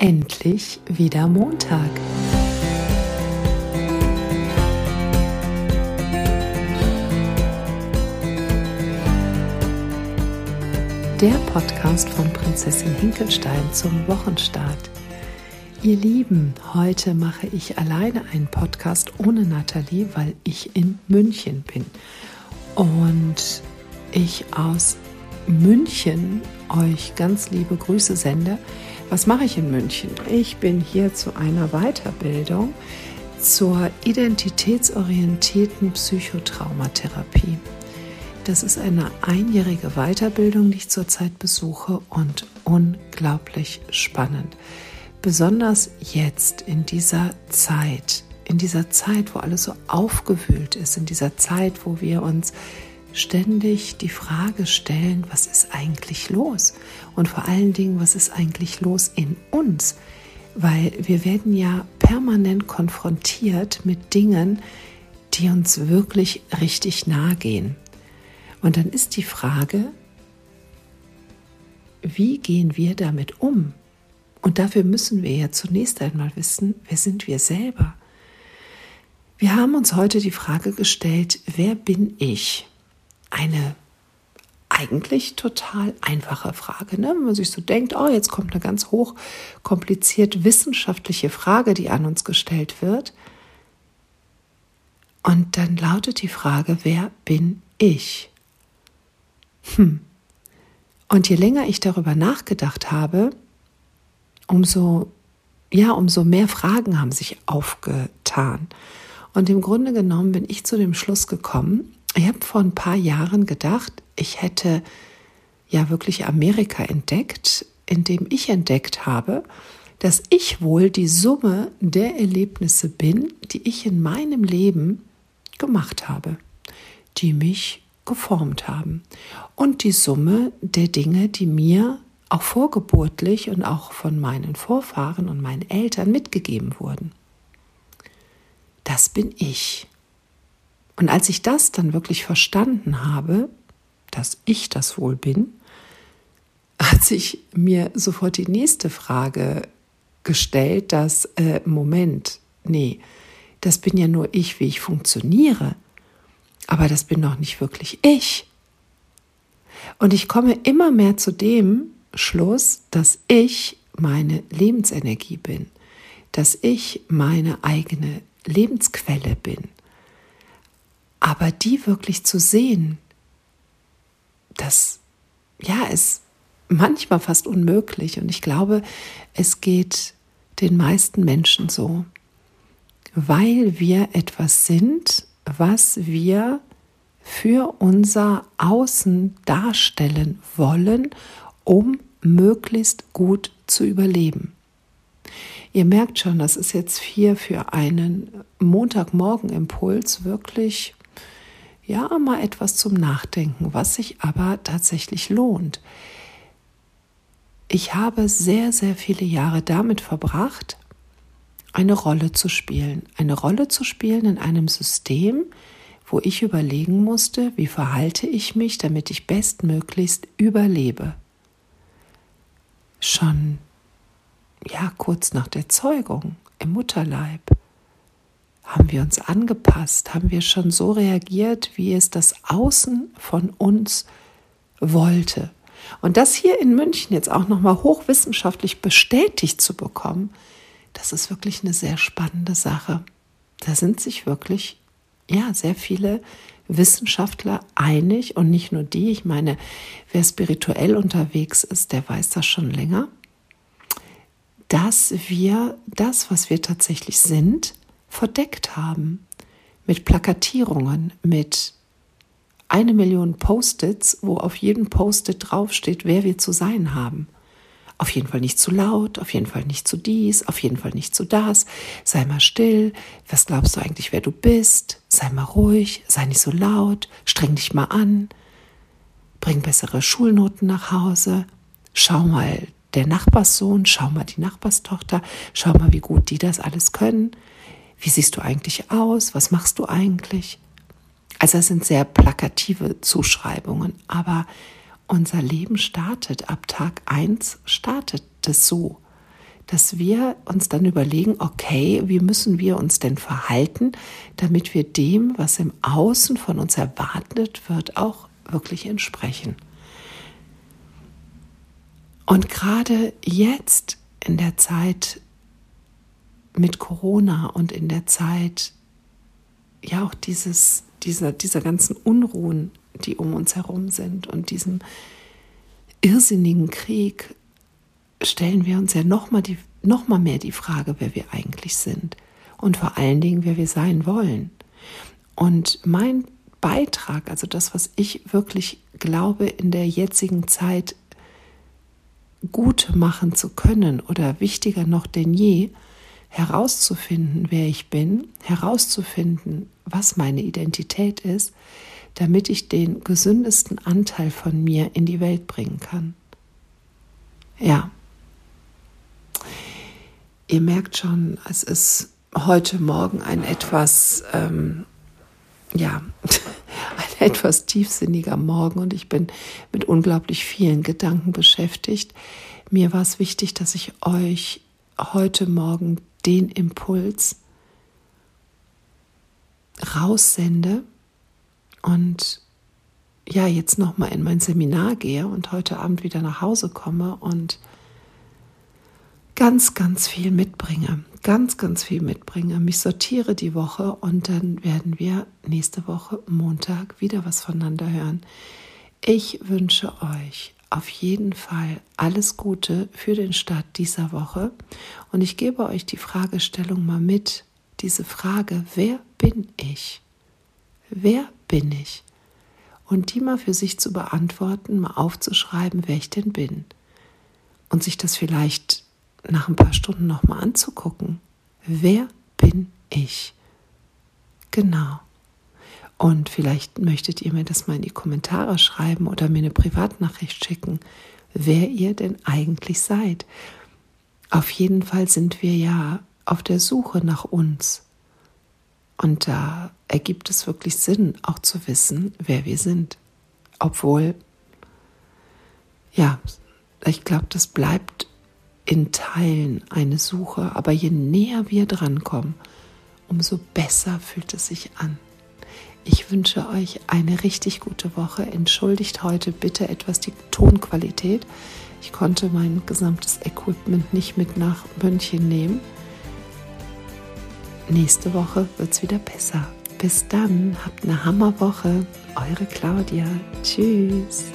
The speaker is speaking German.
endlich wieder Montag. Der Podcast von Prinzessin Hinkelstein zum Wochenstart. Ihr Lieben, heute mache ich alleine einen Podcast ohne Nathalie, weil ich in München bin. Und ich aus München euch ganz liebe Grüße sende. Was mache ich in München? Ich bin hier zu einer Weiterbildung zur identitätsorientierten Psychotraumatherapie. Das ist eine einjährige Weiterbildung, die ich zurzeit besuche und unglaublich spannend. Besonders jetzt in dieser Zeit, in dieser Zeit, wo alles so aufgewühlt ist, in dieser Zeit, wo wir uns ständig die Frage stellen, was ist eigentlich los? Und vor allen Dingen, was ist eigentlich los in uns? Weil wir werden ja permanent konfrontiert mit Dingen, die uns wirklich richtig nahe gehen. Und dann ist die Frage, wie gehen wir damit um? Und dafür müssen wir ja zunächst einmal wissen, wer sind wir selber? Wir haben uns heute die Frage gestellt, wer bin ich? Eine eigentlich total einfache Frage. Ne? Wenn man sich so denkt, oh, jetzt kommt eine ganz hoch kompliziert wissenschaftliche Frage, die an uns gestellt wird. Und dann lautet die Frage, wer bin ich? Hm. Und je länger ich darüber nachgedacht habe, umso, ja, umso mehr Fragen haben sich aufgetan. Und im Grunde genommen bin ich zu dem Schluss gekommen, ich habe vor ein paar Jahren gedacht, ich hätte ja wirklich Amerika entdeckt, indem ich entdeckt habe, dass ich wohl die Summe der Erlebnisse bin, die ich in meinem Leben gemacht habe, die mich geformt haben und die Summe der Dinge, die mir auch vorgeburtlich und auch von meinen Vorfahren und meinen Eltern mitgegeben wurden. Das bin ich. Und als ich das dann wirklich verstanden habe, dass ich das wohl bin, hat sich mir sofort die nächste Frage gestellt, dass, äh, Moment, nee, das bin ja nur ich, wie ich funktioniere, aber das bin doch nicht wirklich ich. Und ich komme immer mehr zu dem Schluss, dass ich meine Lebensenergie bin, dass ich meine eigene Lebensquelle bin aber die wirklich zu sehen, das ja ist manchmal fast unmöglich. Und ich glaube, es geht den meisten Menschen so, weil wir etwas sind, was wir für unser Außen darstellen wollen, um möglichst gut zu überleben. Ihr merkt schon, das ist jetzt hier für einen Montagmorgen-Impuls wirklich ja mal etwas zum Nachdenken, was sich aber tatsächlich lohnt. Ich habe sehr, sehr viele Jahre damit verbracht, eine Rolle zu spielen. Eine Rolle zu spielen in einem System, wo ich überlegen musste, wie verhalte ich mich, damit ich bestmöglichst überlebe. Schon ja kurz nach der Zeugung im Mutterleib haben wir uns angepasst? Haben wir schon so reagiert, wie es das Außen von uns wollte? Und das hier in München jetzt auch nochmal hochwissenschaftlich bestätigt zu bekommen, das ist wirklich eine sehr spannende Sache. Da sind sich wirklich, ja, sehr viele Wissenschaftler einig und nicht nur die. Ich meine, wer spirituell unterwegs ist, der weiß das schon länger, dass wir das, was wir tatsächlich sind, verdeckt haben. Mit Plakatierungen, mit eine Million Post-its, wo auf jedem Post-it draufsteht, wer wir zu sein haben. Auf jeden Fall nicht zu laut, auf jeden Fall nicht zu dies, auf jeden Fall nicht zu das. Sei mal still. Was glaubst du eigentlich, wer du bist? Sei mal ruhig, sei nicht so laut, streng dich mal an. Bring bessere Schulnoten nach Hause. Schau mal der Nachbarssohn, schau mal die Nachbarstochter, schau mal, wie gut die das alles können. Wie siehst du eigentlich aus? Was machst du eigentlich? Also es sind sehr plakative Zuschreibungen, aber unser Leben startet ab Tag 1 startet es so, dass wir uns dann überlegen, okay, wie müssen wir uns denn verhalten, damit wir dem, was im Außen von uns erwartet wird, auch wirklich entsprechen. Und gerade jetzt in der Zeit mit Corona und in der Zeit, ja auch dieses, dieser, dieser ganzen Unruhen, die um uns herum sind und diesem irrsinnigen Krieg, stellen wir uns ja nochmal noch mehr die Frage, wer wir eigentlich sind und vor allen Dingen, wer wir sein wollen. Und mein Beitrag, also das, was ich wirklich glaube, in der jetzigen Zeit gut machen zu können oder wichtiger noch denn je, herauszufinden, wer ich bin, herauszufinden, was meine Identität ist, damit ich den gesündesten Anteil von mir in die Welt bringen kann. Ja. Ihr merkt schon, es ist heute Morgen ein etwas, ähm, ja, ein etwas tiefsinniger Morgen und ich bin mit unglaublich vielen Gedanken beschäftigt. Mir war es wichtig, dass ich euch heute Morgen den Impuls raussende und ja, jetzt nochmal in mein Seminar gehe und heute Abend wieder nach Hause komme und ganz, ganz viel mitbringe, ganz, ganz viel mitbringe, mich sortiere die Woche und dann werden wir nächste Woche Montag wieder was voneinander hören. Ich wünsche euch auf jeden Fall alles Gute für den Start dieser Woche und ich gebe euch die Fragestellung mal mit. Diese Frage, wer bin ich? Wer bin ich? Und die mal für sich zu beantworten, mal aufzuschreiben, wer ich denn bin. Und sich das vielleicht nach ein paar Stunden nochmal anzugucken. Wer bin ich? Genau. Und vielleicht möchtet ihr mir das mal in die Kommentare schreiben oder mir eine Privatnachricht schicken, wer ihr denn eigentlich seid. Auf jeden Fall sind wir ja auf der Suche nach uns. Und da ergibt es wirklich Sinn, auch zu wissen, wer wir sind. Obwohl, ja, ich glaube, das bleibt in Teilen eine Suche, aber je näher wir drankommen, umso besser fühlt es sich an. Ich wünsche euch eine richtig gute Woche. Entschuldigt heute bitte etwas die Tonqualität. Ich konnte mein gesamtes Equipment nicht mit nach München nehmen. Nächste Woche wird es wieder besser. Bis dann, habt eine Hammerwoche. Eure Claudia. Tschüss.